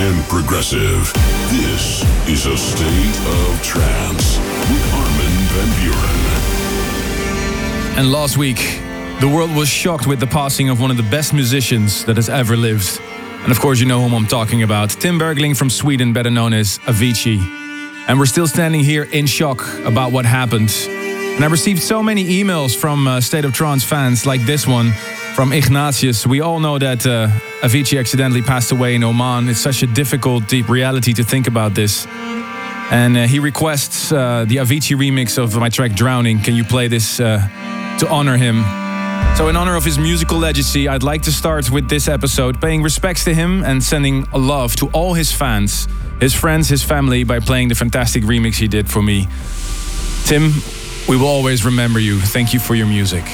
and progressive. This is a state of trance with Armin van Buuren. And last week, the world was shocked with the passing of one of the best musicians that has ever lived. And of course, you know whom I'm talking about Tim Bergling from Sweden, better known as Avicii. And we're still standing here in shock about what happened. And I received so many emails from uh, State of Trance fans, like this one from Ignatius. We all know that uh, Avicii accidentally passed away in Oman. It's such a difficult, deep reality to think about this. And uh, he requests uh, the Avicii remix of my track Drowning. Can you play this uh, to honor him? So, in honor of his musical legacy, I'd like to start with this episode paying respects to him and sending love to all his fans, his friends, his family by playing the fantastic remix he did for me. Tim, we will always remember you. Thank you for your music.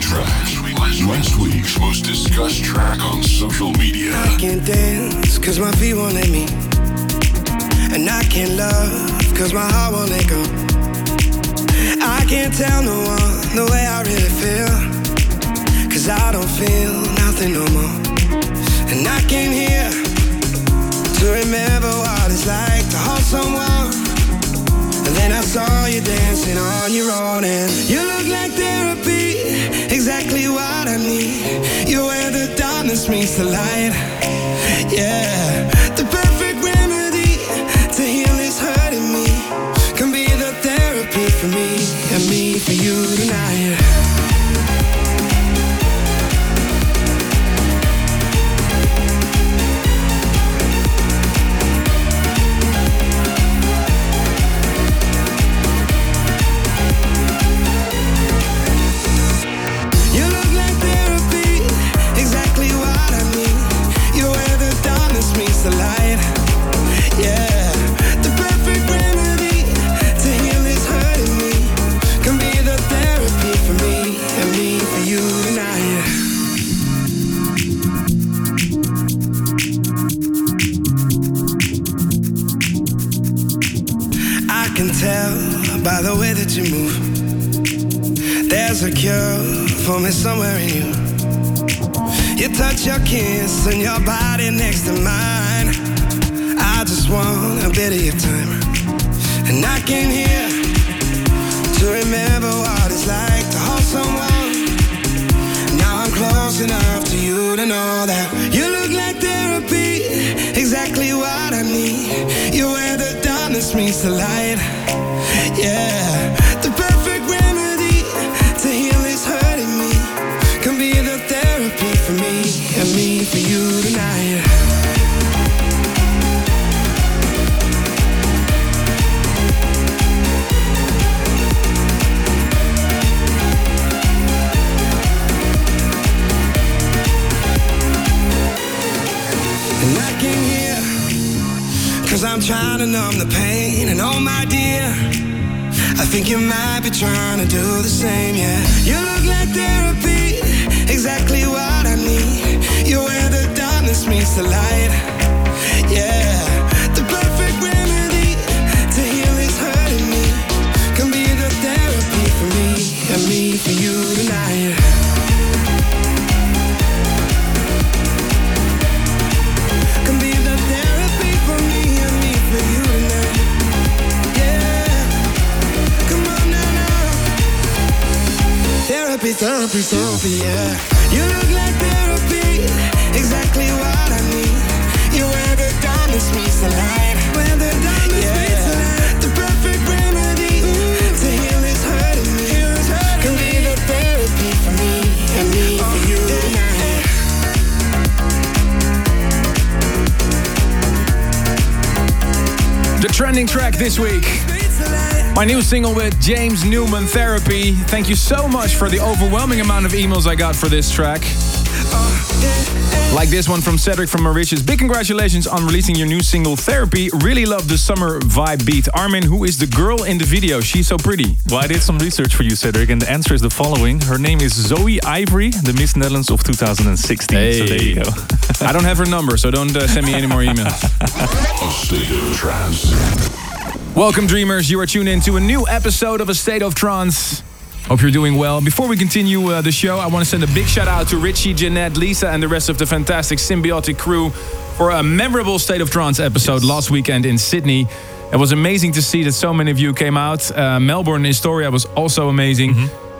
Track. Last week's most discussed track on social media. I can't dance cause my feet won't let me. And I can't love cause my heart won't let go. I can't tell no one the way I really feel. Cause I don't feel nothing no more. And I came here to remember what it's like to hold someone. And then I saw you dancing on your own, and you look like therapy, exactly what I need. You're where the darkness meets the light. Yeah, There's a cure for me somewhere in you. You touch your kiss and your body next to mine. I just want a bit of your time. And I came here to remember what it's like to hold someone. Now I'm close enough to you to know that you look like therapy, exactly what I need. You're where the darkness meets the light. Yeah, Cause I'm trying to numb the pain And oh my dear. I think you might be trying to do the same, yeah. You look like therapy Exactly what I need. You're where the darkness meets the light Yeah. The perfect remedy To heal this hurting me. Can be the therapy for me And me for you tonight Therapy, therapy, therapy, yeah. You look like therapy, exactly what I need. You're where the darkness meets the light. Where the darkness meets the light. The perfect remedy Ooh. to heal this hurting me. Can be the therapy for me and me for you tonight. The trending track this week. My new single with James Newman Therapy. Thank you so much for the overwhelming amount of emails I got for this track. Like this one from Cedric from Mauritius. Big congratulations on releasing your new single Therapy. Really love the summer vibe beat. Armin, who is the girl in the video? She's so pretty. Well, I did some research for you, Cedric, and the answer is the following. Her name is Zoey Ivory, the Miss Netherlands of 2016. So there you go. I don't have her number, so don't uh, send me any more emails. A state of trance. Welcome, dreamers. You are tuned in to a new episode of A State of Trance. Hope you're doing well. Before we continue uh, the show, I want to send a big shout out to Richie, Jeanette, Lisa, and the rest of the fantastic Symbiotic crew for a memorable State of Trance episode last weekend in Sydney. It was amazing to see that so many of you came out. Uh, Melbourne Historia was also amazing.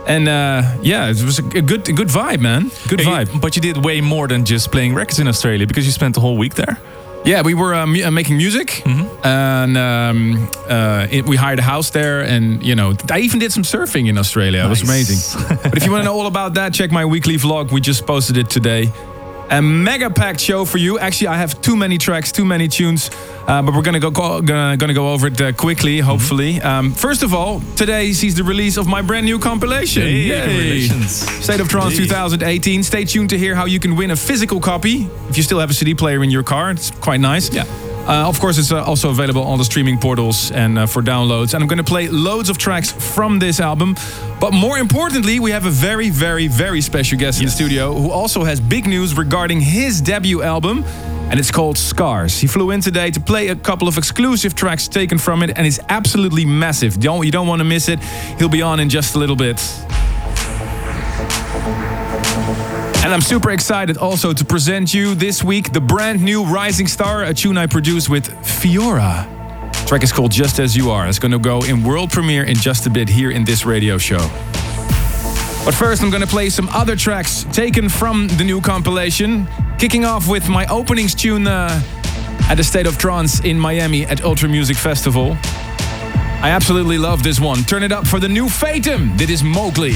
And uh, yeah, it was a good, a good vibe, man. Good Hey, vibe. But you did way more than just playing records in Australia because you spent the whole week there. Yeah, we were uh, making music, and um, uh, it, we hired a house there, and you know, I even did some surfing in Australia. It was amazing. but if you want to know all about that, check my weekly vlog. We just posted it today. A mega packed show for you. Actually, I have too many tracks, too many tunes, uh, but we're gonna go, go gonna, gonna go over it uh, quickly, hopefully. Um, first of all, today sees the release of my brand new compilation. Yay. State of Trance 2018. Stay tuned to hear how you can win a physical copy if you still have a CD player in your car. It's quite nice. Yeah. Uh, of course, it's uh, also available on the streaming portals and uh, for downloads. And I'm going to play loads of tracks from this album. But more importantly, we have a very, very, very special guest yes. in the studio who also has big news regarding his debut album. And it's called Scars. He flew in today to play a couple of exclusive tracks taken from it, and it's absolutely massive. Don't you don't want to miss it. He'll be on in just a little bit. And I'm super excited also to present you this week the brand new Rising Star, a tune I produced with Fiora. The track is called Just As You Are. It's going to go in world premiere in just a bit here in this radio show. But first, I'm going to play some other tracks taken from the new compilation, kicking off with my openings tune uh, at the State of Trance in Miami at Ultra Music Festival. I absolutely love this one. Turn it up for the new Fatum. This is Mowgli.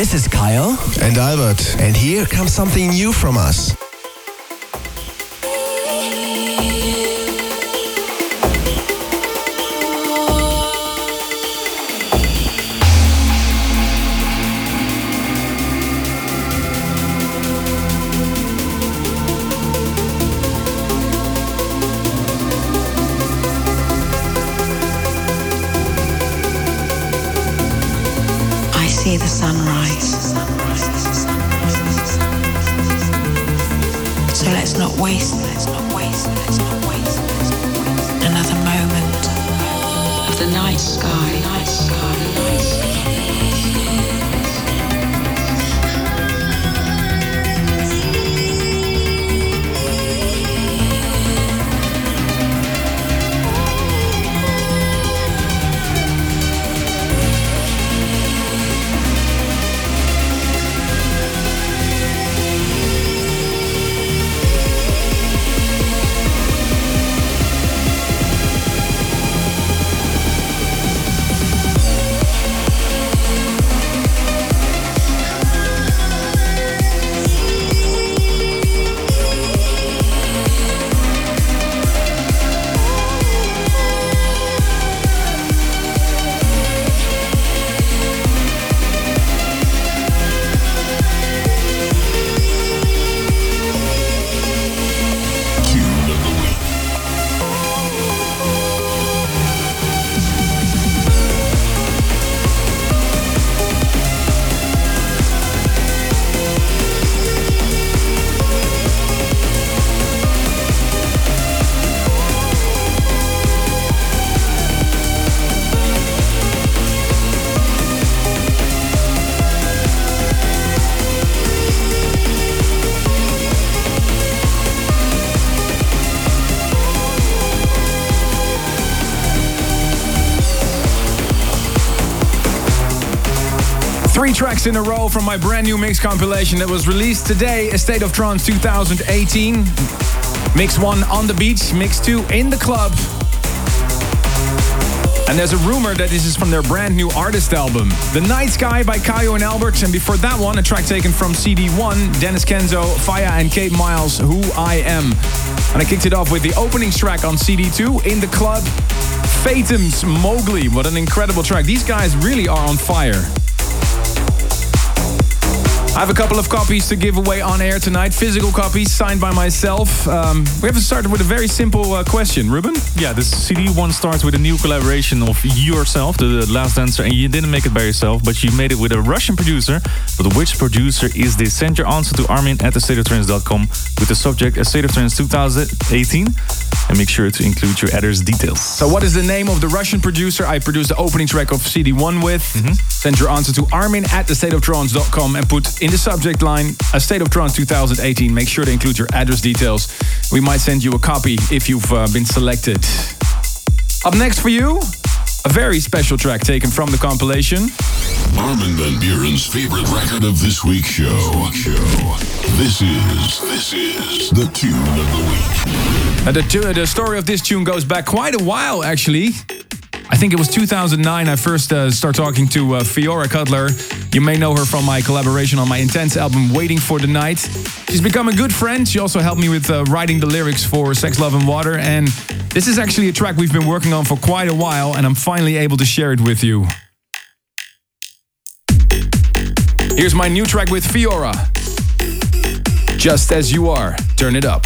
This is Kyau. And Albert. And here comes something new from us. Tracks in a row from my brand new mix compilation that was released today, A State of Trance 2018. Mix 1 on the beach, Mix 2 in the club. And there's a rumor that this is from their brand new artist album, The Night Sky by Kyau and Albert. And before that one, a track taken from CD1, Denis Kenzo, Faya and Kate Miles, Who I Am. And I kicked it off with the opening track on CD2, In the Club, Fatum's Mowgli. What an incredible track. These guys really are on fire. I have a couple of copies to give away on air tonight. Physical copies signed by myself. Um, we have to start with a very simple uh, question, Ruben. Yeah, this CD one starts with a new collaboration of yourself, the Last Dancer, and you didn't make it by yourself, but you made it with a Russian producer. But which producer is this? Send your answer to Armin at thestateoftrance.com with the subject A State of Trance 2018 and make sure to include your address details. So, what is the name of the Russian producer I produced the opening track of CD1 with? Send your answer to armin at thestateoftrance.com and put in the subject line A State of Trance 2018. Make sure to include your address details. We might send you a copy if you've uh, been selected. Up next for you, a very special track taken from the compilation. Armin van Buuren's favorite record of this week's show. This is this is the tune of the week. Uh, the, tu- the story of this tune goes back quite a while, actually. I think it was 2009 I first uh, started talking to uh, Fiora Cutler. You may know her from my collaboration on my Intense album, Waiting for the Night. She's become a good friend. She also helped me with uh, writing the lyrics for Sex, Love and Water. And this is actually a track we've been working on for quite a while, and I'm finally able to share it with you. Here's my new track with Fiora. Just as you are. Turn it up.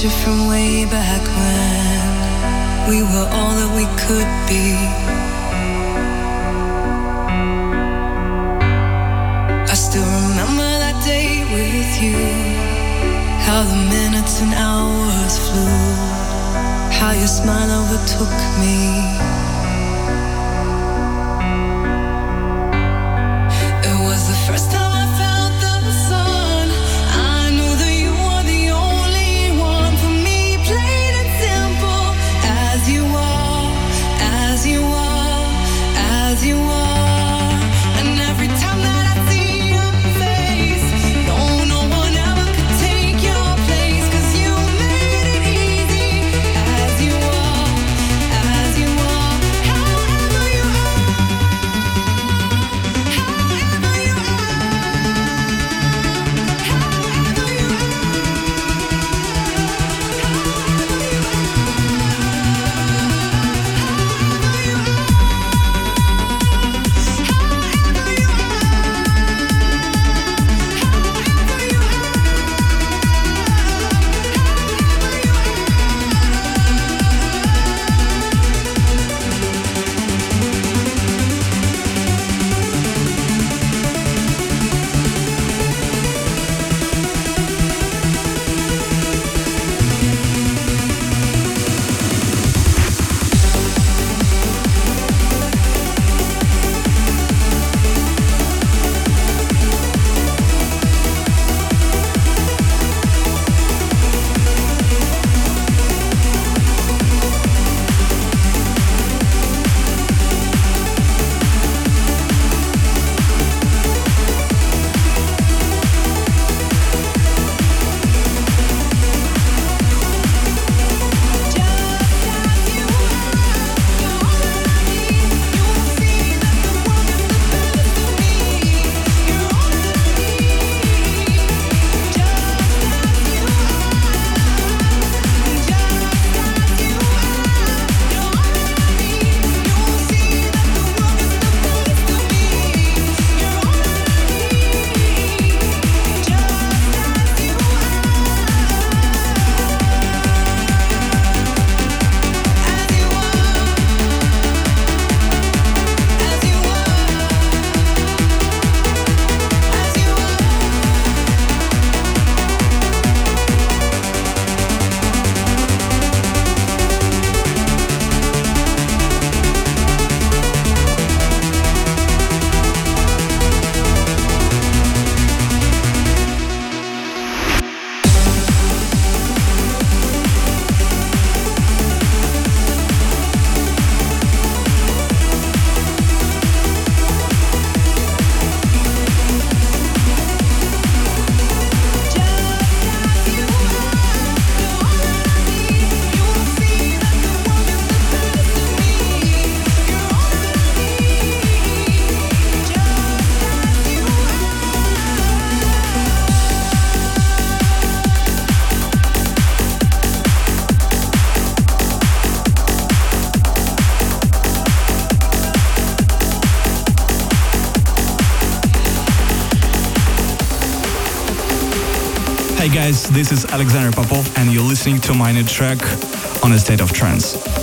Picture from way back when we were all that we could be. I still remember that day with you. How the minutes and hours flew. How your smile overtook me. This is Alexander Popov, and you're listening to my new track on a state of trance.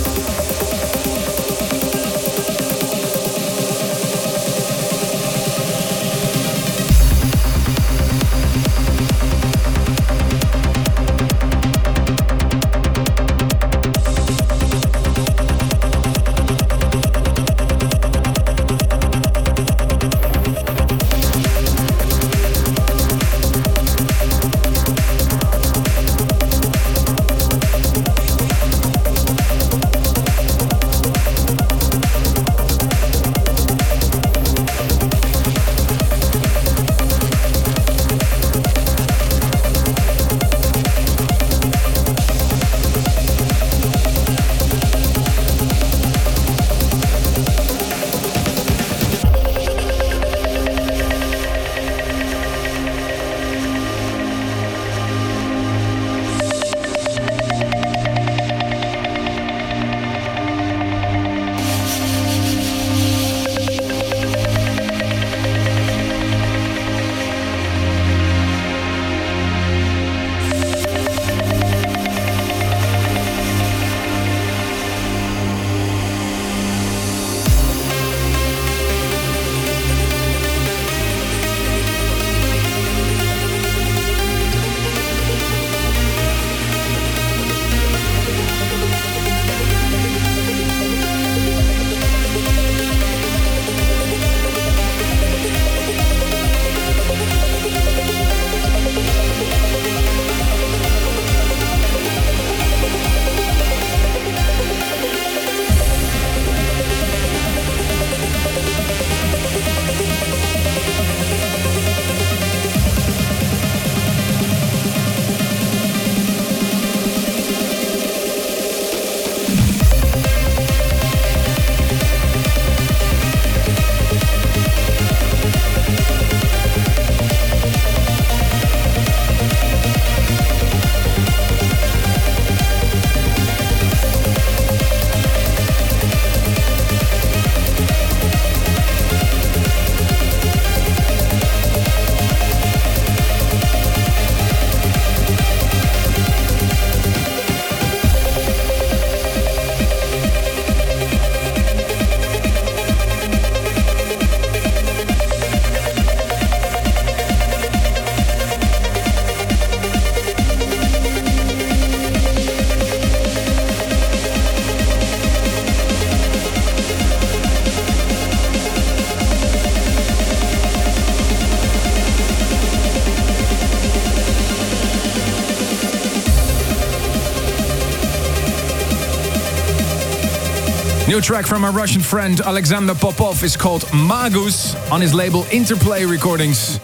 New track from our Russian friend Alexander Popov is called Magus on his label Interplay Recordings.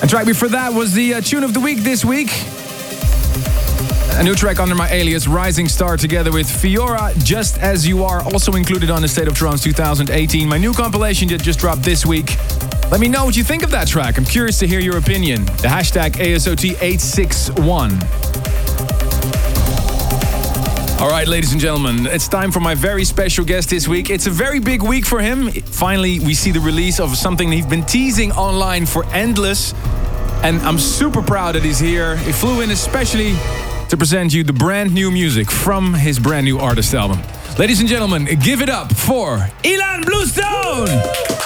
And track before that was the uh, tune of the week this week. A new track under my alias Rising Star together with Fiora Just As You Are, also included on the State of Trance 2018, my new compilation that just dropped this week. Let me know what you think of that track. I'm curious to hear your opinion. The hashtag ASOT861. All right, ladies and gentlemen, it's time for my very special guest this week. It's a very big week for him. Finally, we see the release of something he's been teasing online for endless. And I'm super proud that he's here. He flew in especially to present you the brand new music from his brand new artist album. Ladies and gentlemen, give it up for Ilan Bluestone!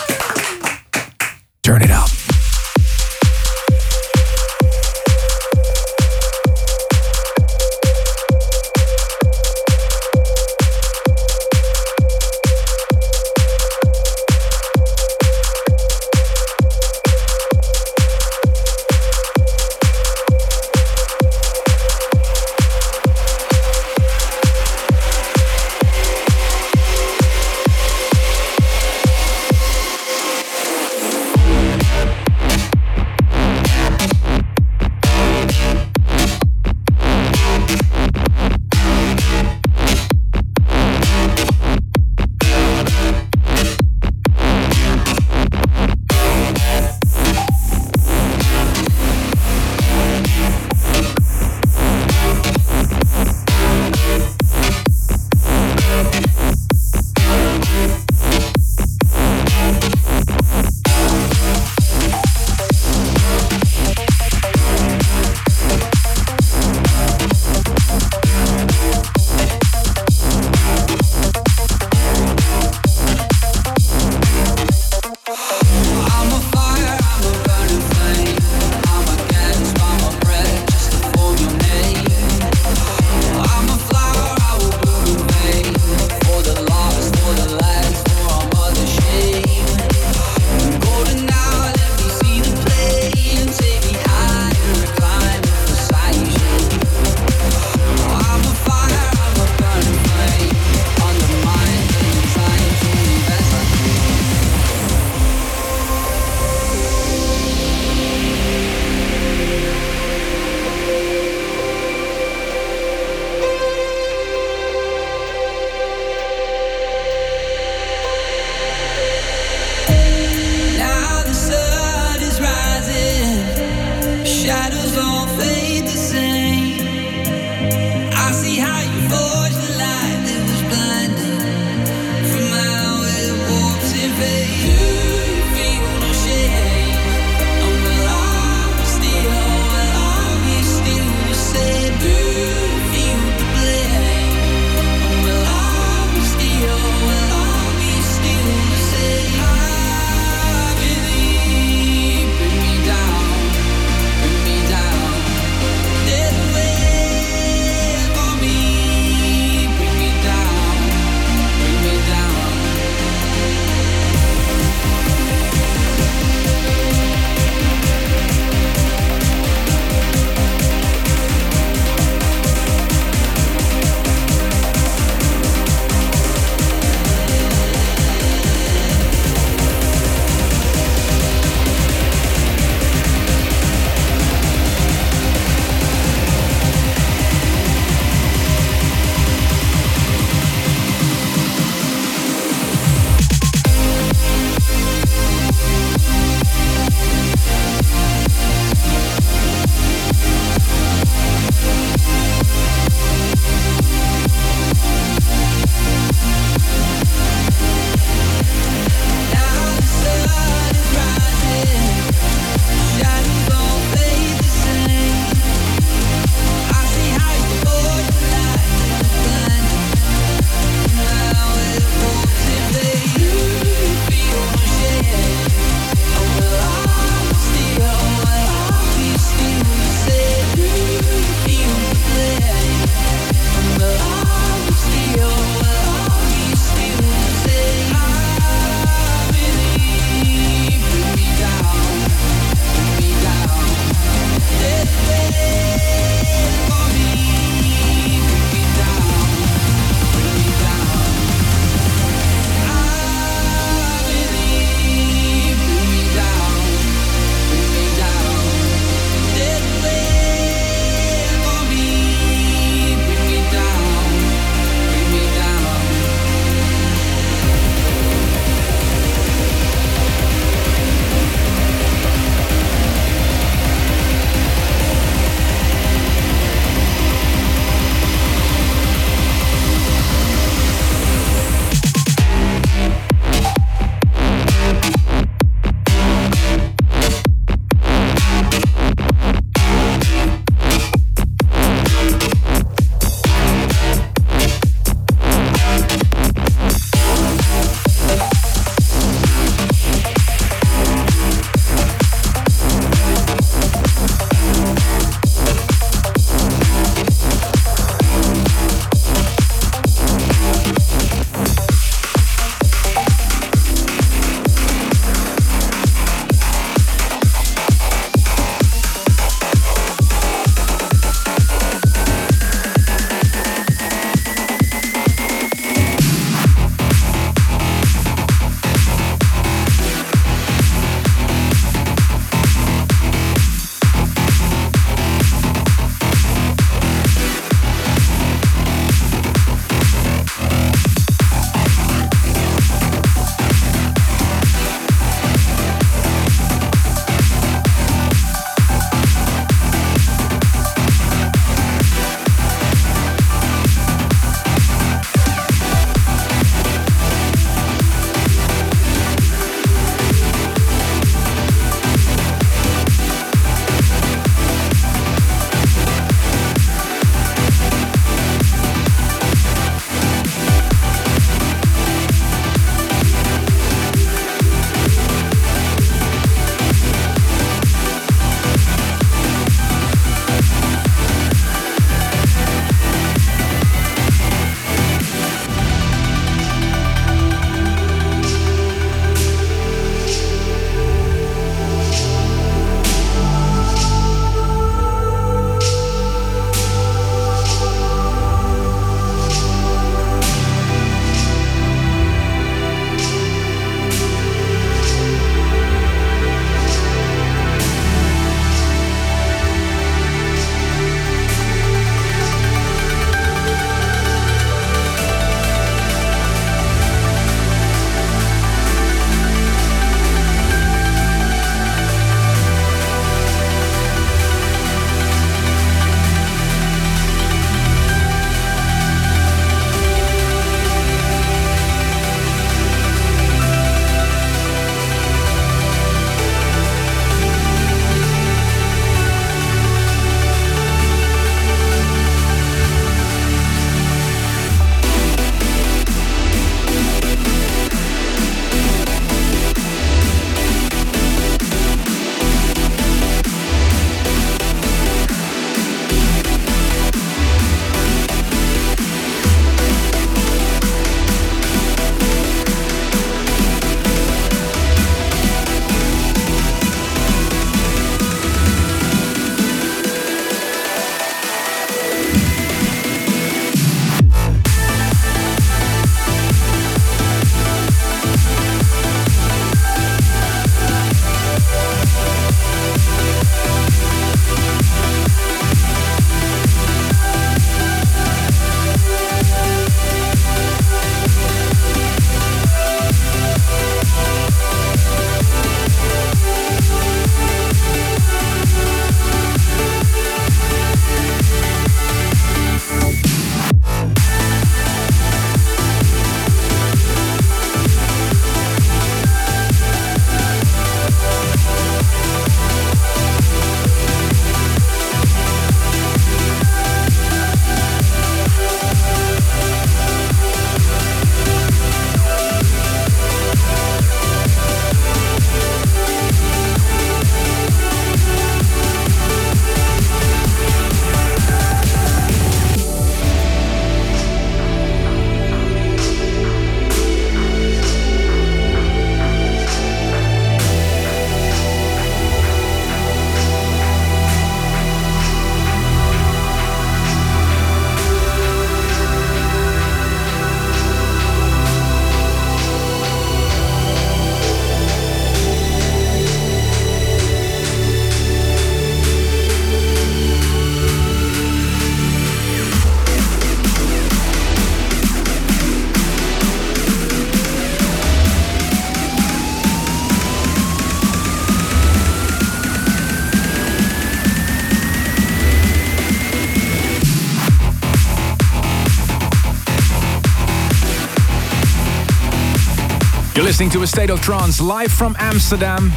You're listening to A State of Trance live from Amsterdam,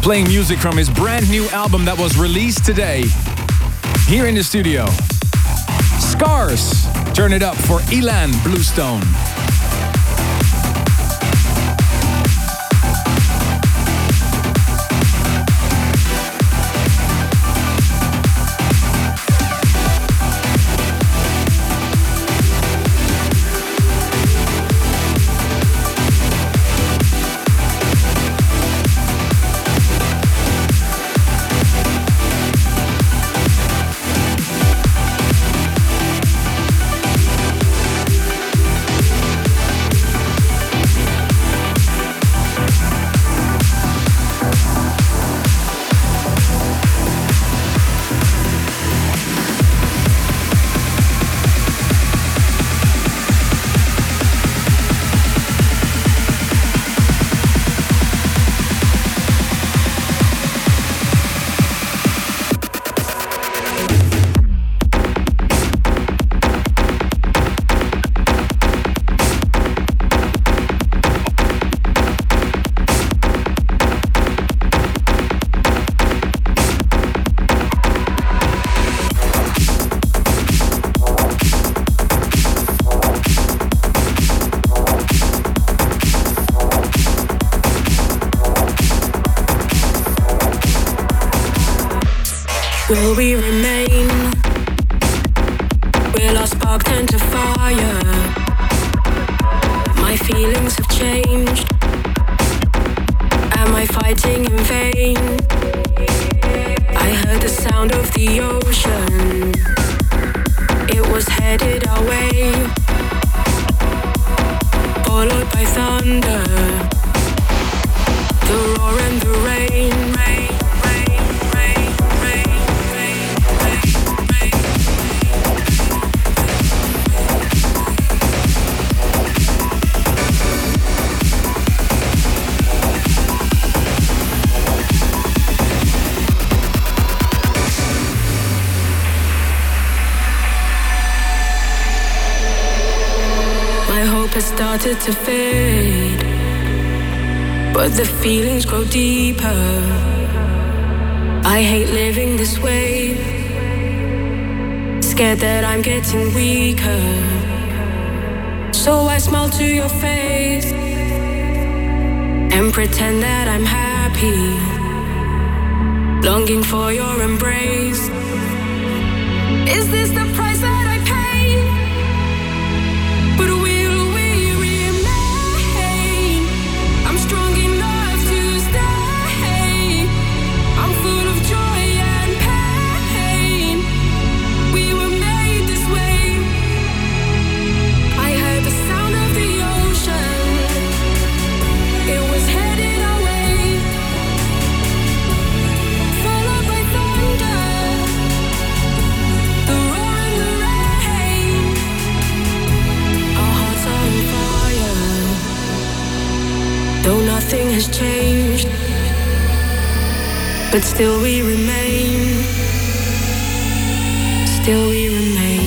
playing music from his brand new album that was released today here in the studio. Scars, turn it up for Ilan Bluestone. remain. Still we remain.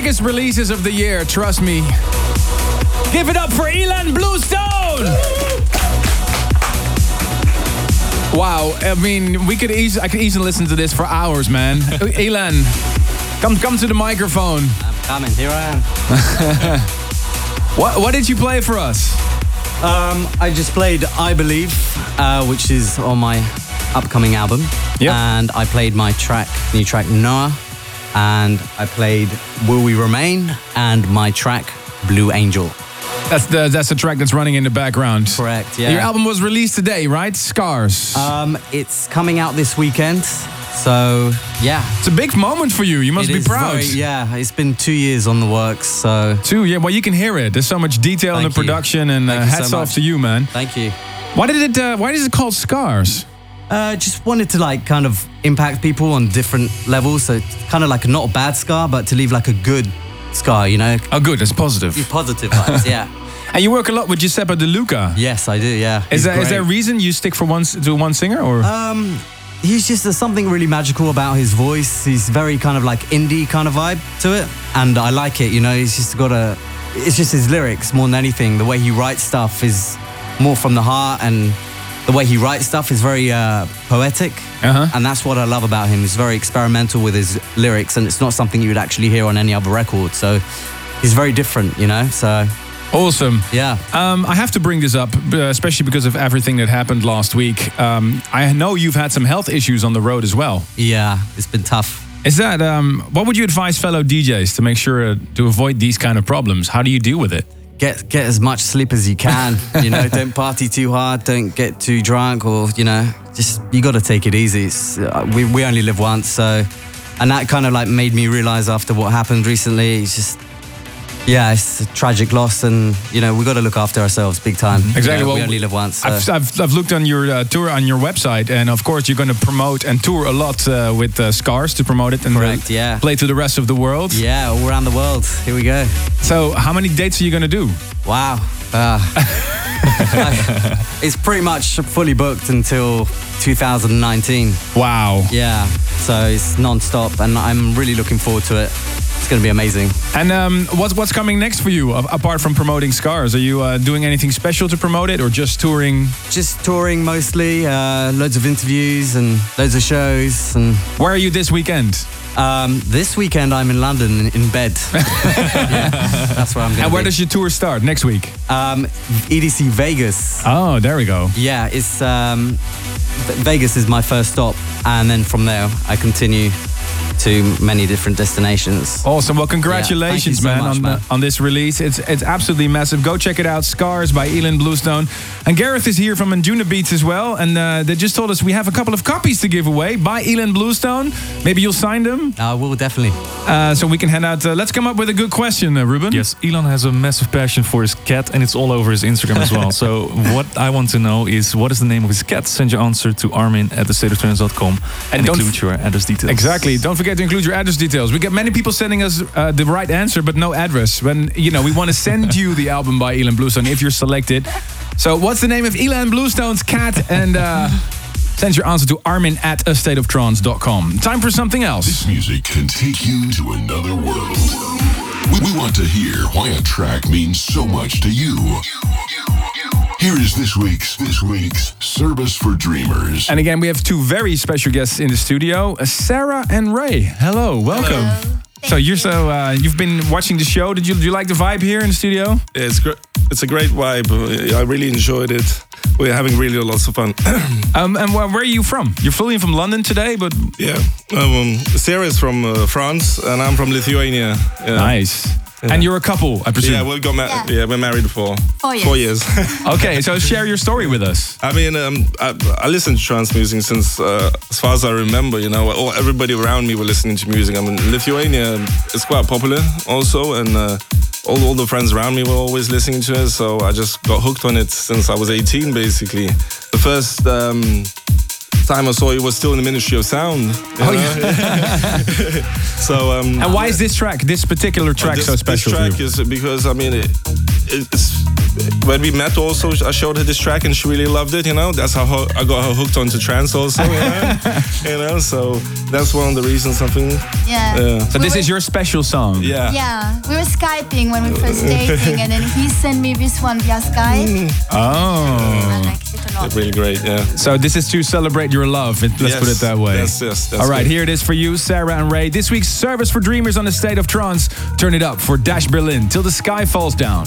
Biggest releases of the year, trust me. Give it up for Ilan Bluestone! Wow, I mean, we could easily, I could easily listen to this for hours, man. Ilan, come come to the microphone. I'm coming. Here I am. what what did you play for us? Um, I just played I Believe, uh, which is on my upcoming album. Yep. And I played my track, new track Noah. And I played Will We Remain and my track Blue Angel. That's the that's the track that's running in the background. Correct, yeah. Your album was released today, right? Scars. Um, it's coming out this weekend. So, yeah. It's a big moment for you. You must It be proud. very- yeah, it's been two years on the works, so. Two, yeah. Well, you can hear it. There's so much detail in the you. production, and uh, Thank you so hats off to you, man. Thank you. Why did it? Uh, why is it called Scars? Uh, just wanted to like kind of impact people on different levels. So kind of like not a bad scar, but to leave like a good scar, you know? Oh, good. That's positive. Positive vibes, yeah. And you work a lot with Giuseppe De Luca. Yes, I do. Yeah. Is there, is there a reason you stick for one to one singer, or Um, he's just there's something really magical about his voice. He's very kind of like indie kind of vibe to it, and I like it. You know, he's just got a. It's just his lyrics more than anything. The way he writes stuff is more from the heart, and the way he writes stuff is very uh, poetic. Uh-huh. And that's what I love about him. He's very experimental with his lyrics, and it's not something you would actually hear on any other record. So he's very different, you know. So awesome? yeah. Um, I have to bring this up, uh, especially because of everything that happened last week. Um, I know you've had some health issues on the road as well. Yeah, it's been tough. Is that um, what would you advise fellow DJs to make sure to avoid these kind of problems? How do you deal with it? Get get as much sleep as you can. you know, don't party too hard, don't get too drunk, or you know, just you got to take it easy. It's, uh, we we only live once, so and that kind of like made me realize after what happened recently. It's just yeah, it's a tragic loss, and you know we got to look after ourselves big time. You Exactly. know, well, we only live once. So. I've, I've, I've looked on your uh, tour on your website, and of course you're going to promote and tour a lot uh, with uh, Scars to promote it and Correct, yeah. play to the rest of the world. yeah, all around the world. Here we go. So how many dates are you going to do? Wow. Uh, it's pretty much fully booked until 2019. Wow. Yeah, so it's non-stop, and I'm really looking forward to it. It's going to be amazing. And um, what's what's coming next for you apart from promoting Scars? Are you uh, doing anything special to promote it, or just touring? Just touring mostly, uh, loads of interviews and loads of shows. And Where are you this weekend? Um, this weekend I'm in London in bed. Yeah, that's where I'm going. And where does your tour start next week? um, EDC Vegas? Oh, there we go. Yeah, it's um, Vegas is my first stop, and then from there I continue to many different destinations. Awesome. Well, congratulations, so man, much, on, man. On this release. It's it's absolutely massive. Go check it out. Scars by Ilan Bluestone. And Gareth is here from Anjunabeats as well. And uh, they just told us we have a couple of copies to give away by Ilan Bluestone. Maybe you'll sign them I will definitely. uh, so we can hand out. Uh, let's come up with a good question, uh, Ruben. Yes, Ilan has a massive passion for his cat and it's all over his Instagram as well. so what I want to know is what is the name of his cat? Send your answer to armin at thestateoftrance.com and don't include your address details. Exactly. Don't forget forget to include your address details. We get many people sending us uh, the right answer, but no address. When you know we want to send you the album by Ilan Bluestone if you're selected. So, what's the name of Ilan Bluestone's cat? And uh, send your answer to Armin at a stateoftrance.com. Time for something else. This music can take you to another world. We, we want to hear why a track means so much to you. Here is this week's this week's service for dreamers. And again, we have two very special guests in the studio, uh, Sarah and Ray. Hello, welcome. So you're so uh, you've been watching the show. Did you do you like the vibe here in the studio? It's great. It's a great vibe. I really enjoyed it. We're having really lots of fun. um, and where, where, are you from? You're flying from London today, but yeah. Um, Sarah is from uh, France, and I'm from Lithuania. Yeah. Nice. Yeah. And you're a couple, I presume. Yeah, we got married. Yeah. yeah. we're married for four years. Four years. okay, so share your story with us. I mean, um, I, I listened to trance music since, uh, as far as I remember. You know, all, everybody around me were listening to music. I mean, Lithuania is quite popular also, and uh, all, all the friends around me were always listening to it. So I just got hooked on it since I was 18, basically. The first. Um, time I saw you was still in the Ministry of Sound. Oh yeah. so um, and why is this track, this particular track, this, so special? This track is because I mean it, it's when we met also I showed her this track and she really loved it. You know that's how I got her hooked onto trance also. You know, you know so that's one of the reasons I think. Yeah. yeah. So we this were, is your special song. Yeah. Yeah. We were skyping when we first dating, and then he sent me this one via Skype. Mm. Oh. I liked it a lot. Really great. Yeah. So this is to celebrate your love. Let's yes, put it that way. Yes, yes. That's All right, good. here it is for you, Sarah and Ray. This week's service for dreamers on the state of trance. Turn it up for Dash Berlin till the sky falls down.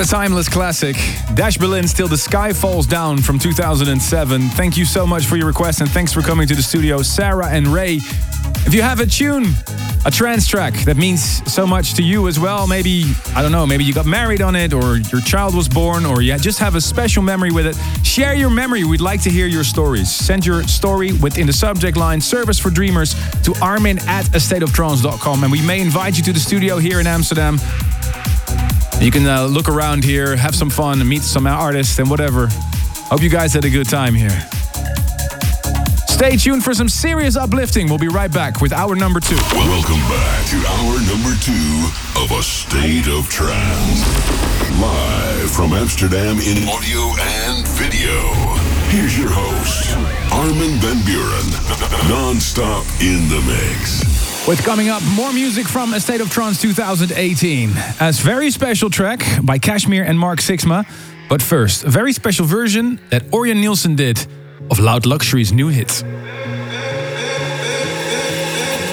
A timeless classic. Dash Berlin, Still the Sky Falls Down from 2007. Thank you so much for your request and thanks for coming to the studio, Sarah and Ray. If you have a tune A trance track that means so much to you as well. Maybe, I don't know, maybe you got married on it, or your child was born, or you just have a special memory with it. Share your memory. We'd like to hear your stories. Send your story within the subject line Service for Dreamers to armin at astateoftrance.com. And we may invite you to the studio here in Amsterdam. You can uh, look around here, have some fun, meet some artists, and whatever. Hope you guys had a good time here. Stay tuned for some serious uplifting. We'll be right back with hour number two. Welcome back to hour number two of A State of Trance. Live from Amsterdam in audio and video. Here's your host, Armin van Buuren. Non-stop in the mix. With coming up, more music from A State of Trance 2018. As very special track by Kashmir and Mark Sixma. But first, a very special version that Ørjan Nilsen did of Loud Luxury's new hit.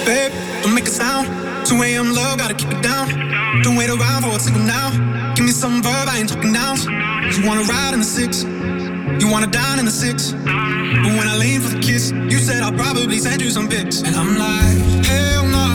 Babe, don't make a sound. 2 a.m. gotta keep it down. Don't wait around for a signal now. Give me some verb, I ain't talking. You wanna ride in the six, you wanna dine in the six. But when I lean for the kiss, you said I'll probably send you some pics. And I'm like, hell nah,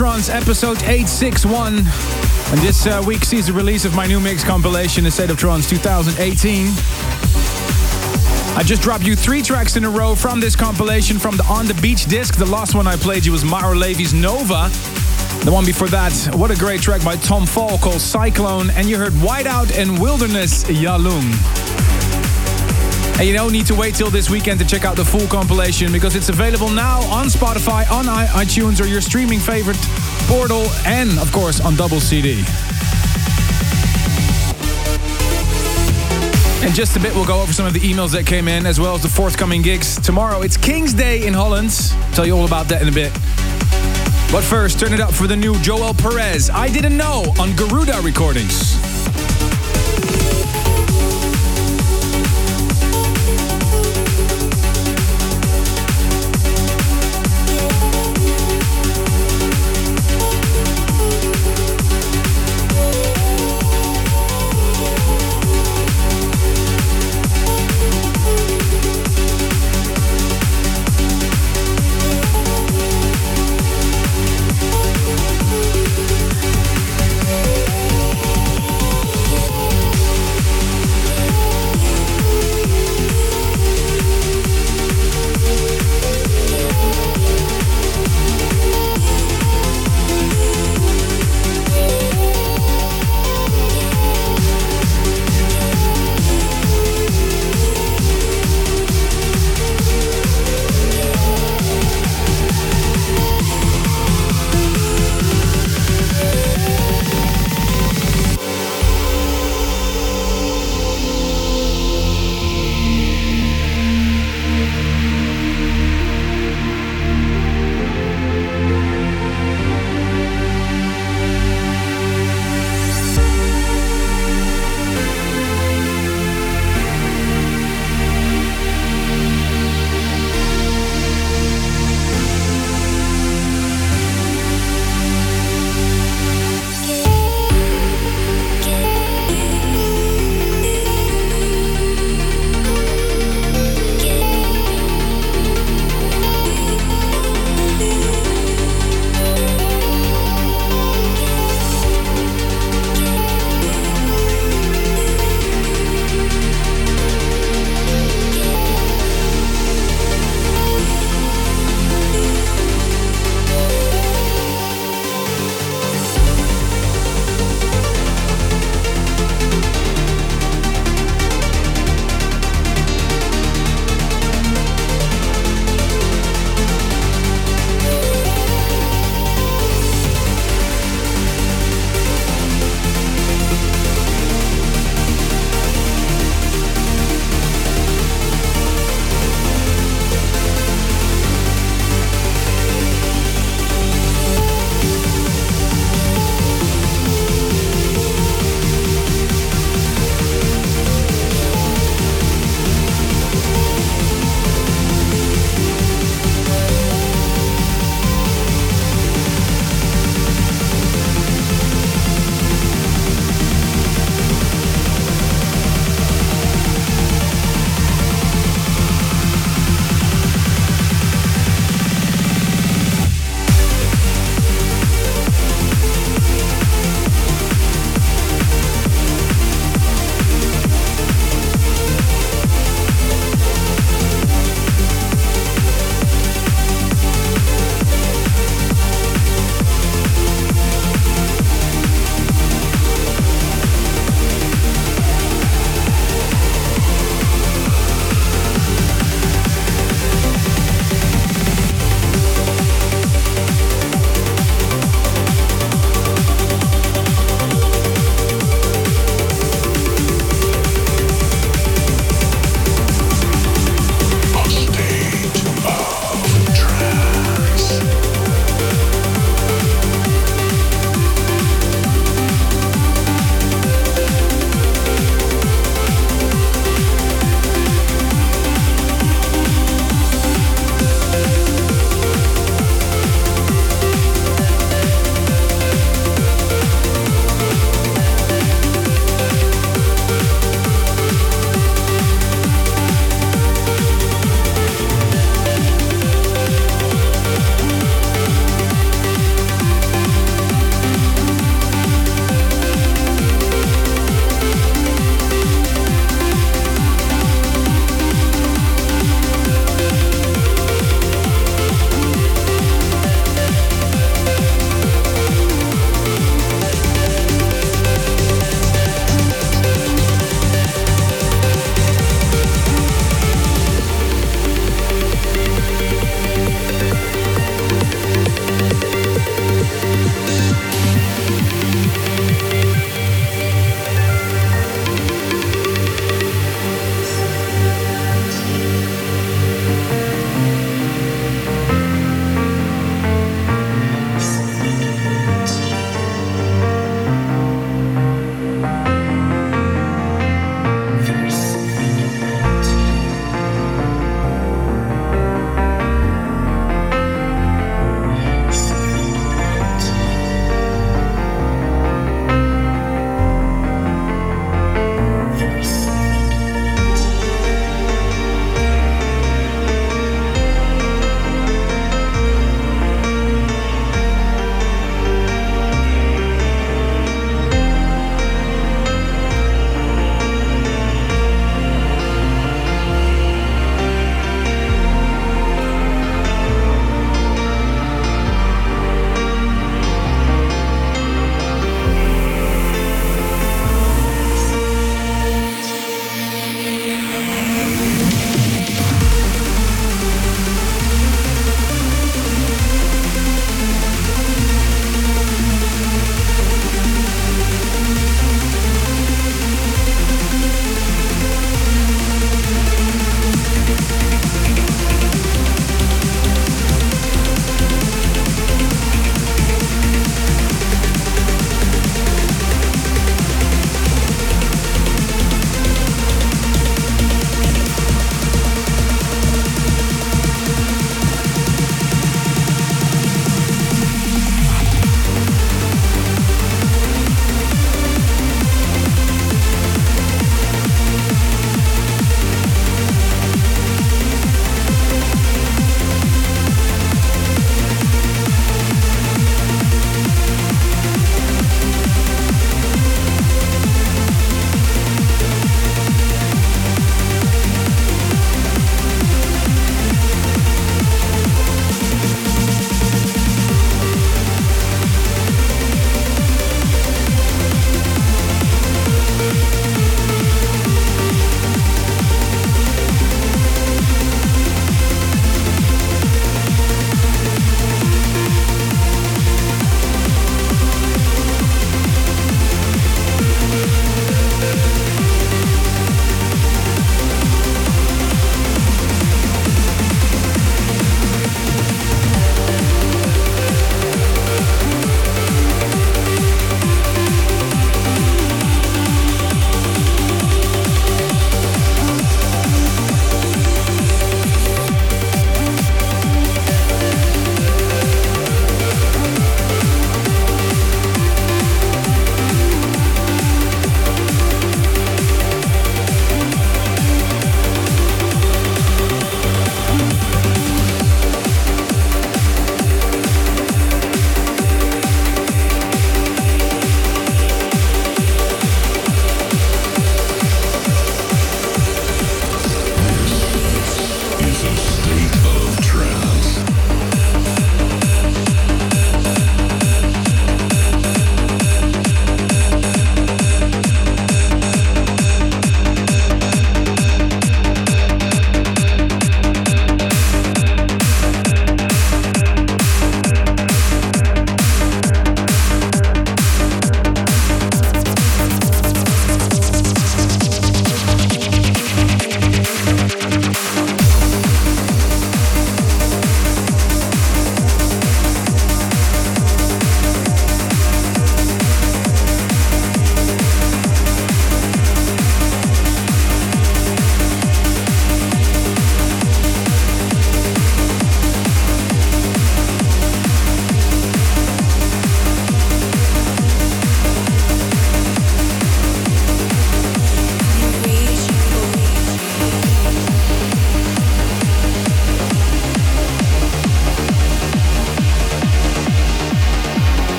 Trance, episode 861. And this uh, week sees the release of my new mix compilation, A State of Trance 2018. I just dropped you three tracks in a row from this compilation from the On the Beach disc. The last one I played you was Mauro Levy's Nova. The one before that, what a great track by Tom Fall called Cyclone. And you heard Whiteout and Wilderness Yalung. And you don't need to wait till this weekend to check out the full compilation because it's available now on Spotify, on iTunes, or your streaming favorite portal, and of course on double CD. In just a bit, we'll go over some of the emails that came in as well as the forthcoming gigs. Tomorrow, it's King's Day in Holland. I'll tell you all about that in a bit. But first, turn it up for the new Joel Perez. I didn't know on Garuda Recordings.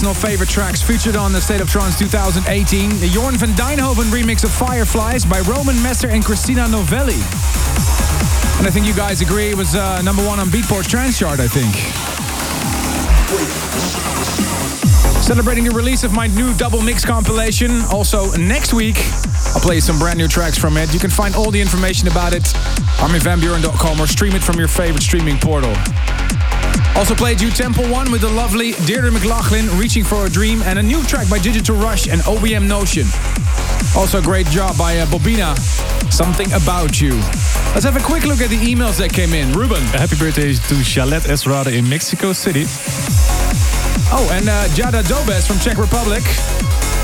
Personal favorite tracks featured on the State of Trance 2018. The Jorn van Deynhoven remix of Fireflies by Roman Messer and Christina Novelli. And I think you guys agree it was uh, number one on Beatport Trance Chart, I think. Celebrating the release of my new double mix compilation. Also, next week, I'll play some brand new tracks from it. You can find all the information about it arminvanbuuren.com or stream it from your favorite streaming portal. Also played you Temple One with the lovely Deirdre McLaughlin, Reaching for a Dream, and a new track by Digital Rush and OBM Notion. Also a great job by uh, Bobina, Something About You. Let's have a quick look at the emails that came in. Ruben. Happy birthday to Chalet Esrada in Mexico City. Oh, and uh, Jada Dobes from Czech Republic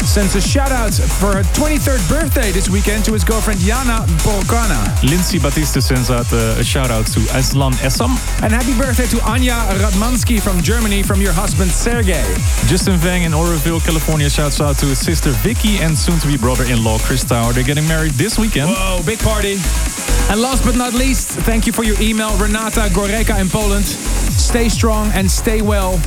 sends a shout out for her 23rd birthday this weekend to his girlfriend Jana Borkana. Lindsay Batista sends out uh, a shout out to Aslan Essam. And happy birthday to Anya Radmansky from Germany from your husband Sergey. Justin Vang in Oroville, California shouts out to his sister Vicky and soon to be brother in law Chris Tower. They're getting married this weekend. Whoa, big party. And last but not least, thank you for your email, Renata Goreka in Poland. Stay strong and stay well.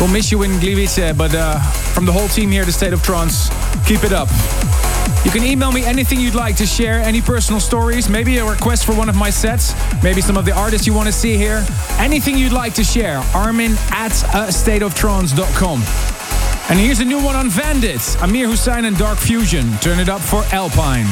We'll miss you in Gliwice, but uh, from the whole team here at the State of Trance, keep it up. You can email me anything you'd like to share, any personal stories, maybe a request for one of my sets, maybe some of the artists you want to see here. Anything you'd like to share, armin at uh, stateoftrance.com. And here's a new one on Vandit, Amir Hussain and Dark Fusion. Turn it up for Alpine.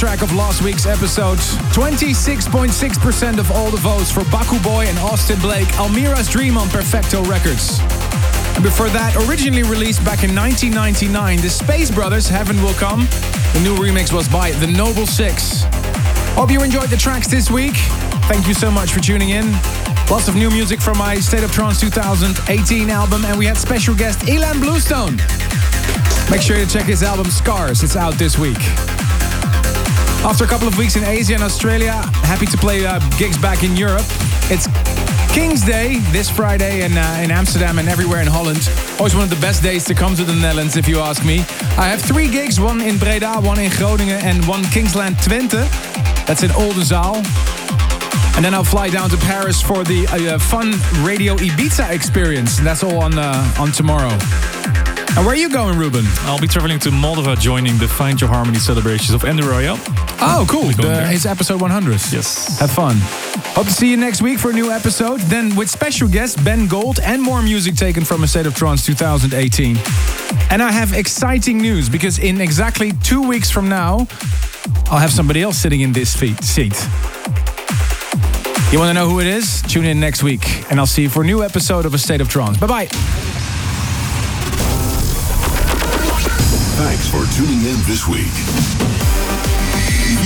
Track of last week's episode. 26.6% of all the votes for Baku Boy and Austin Blake, Almira's Dream on Perfecto Records. And before that, originally released back in 1999, the Space Brothers, Heaven Will Come. The new remix was by The Noble Six. Hope you enjoyed the tracks this week. Thank you so much for tuning in. Lots of new music from my State of Trance 2018 album, and we had special guest Ilan Bluestone. Make sure you check his album Scars. It's out this week. After a couple of weeks in Asia and Australia, happy to play uh, gigs back in Europe. It's King's Day this Friday in, uh, in Amsterdam and everywhere in Holland. Always one of the best days to come to the Netherlands, if you ask me. I have three gigs, one in Breda, one in Groningen, and one in Kingsland Twente. That's in Oldenzaal. And then I'll fly down to Paris for the uh, fun Radio Ibiza experience. And that's all on, uh, on tomorrow. And where are you going, Ruben? I'll be traveling to Moldova joining the Find Your Harmony celebrations of Andrew Rayel. Oh, cool. The, it's episode 100. Yes. Have fun. Hope to see you next week for a new episode. Then with special guest Ben Gold and more music taken from A State of Trance 2018. And I have exciting news because in exactly two weeks from now, I'll have somebody else sitting in this feet, seat. You want to know who it is? Tune in next week, and I'll see you for a new episode of A State of Trance. Bye bye. Thanks for tuning in this week.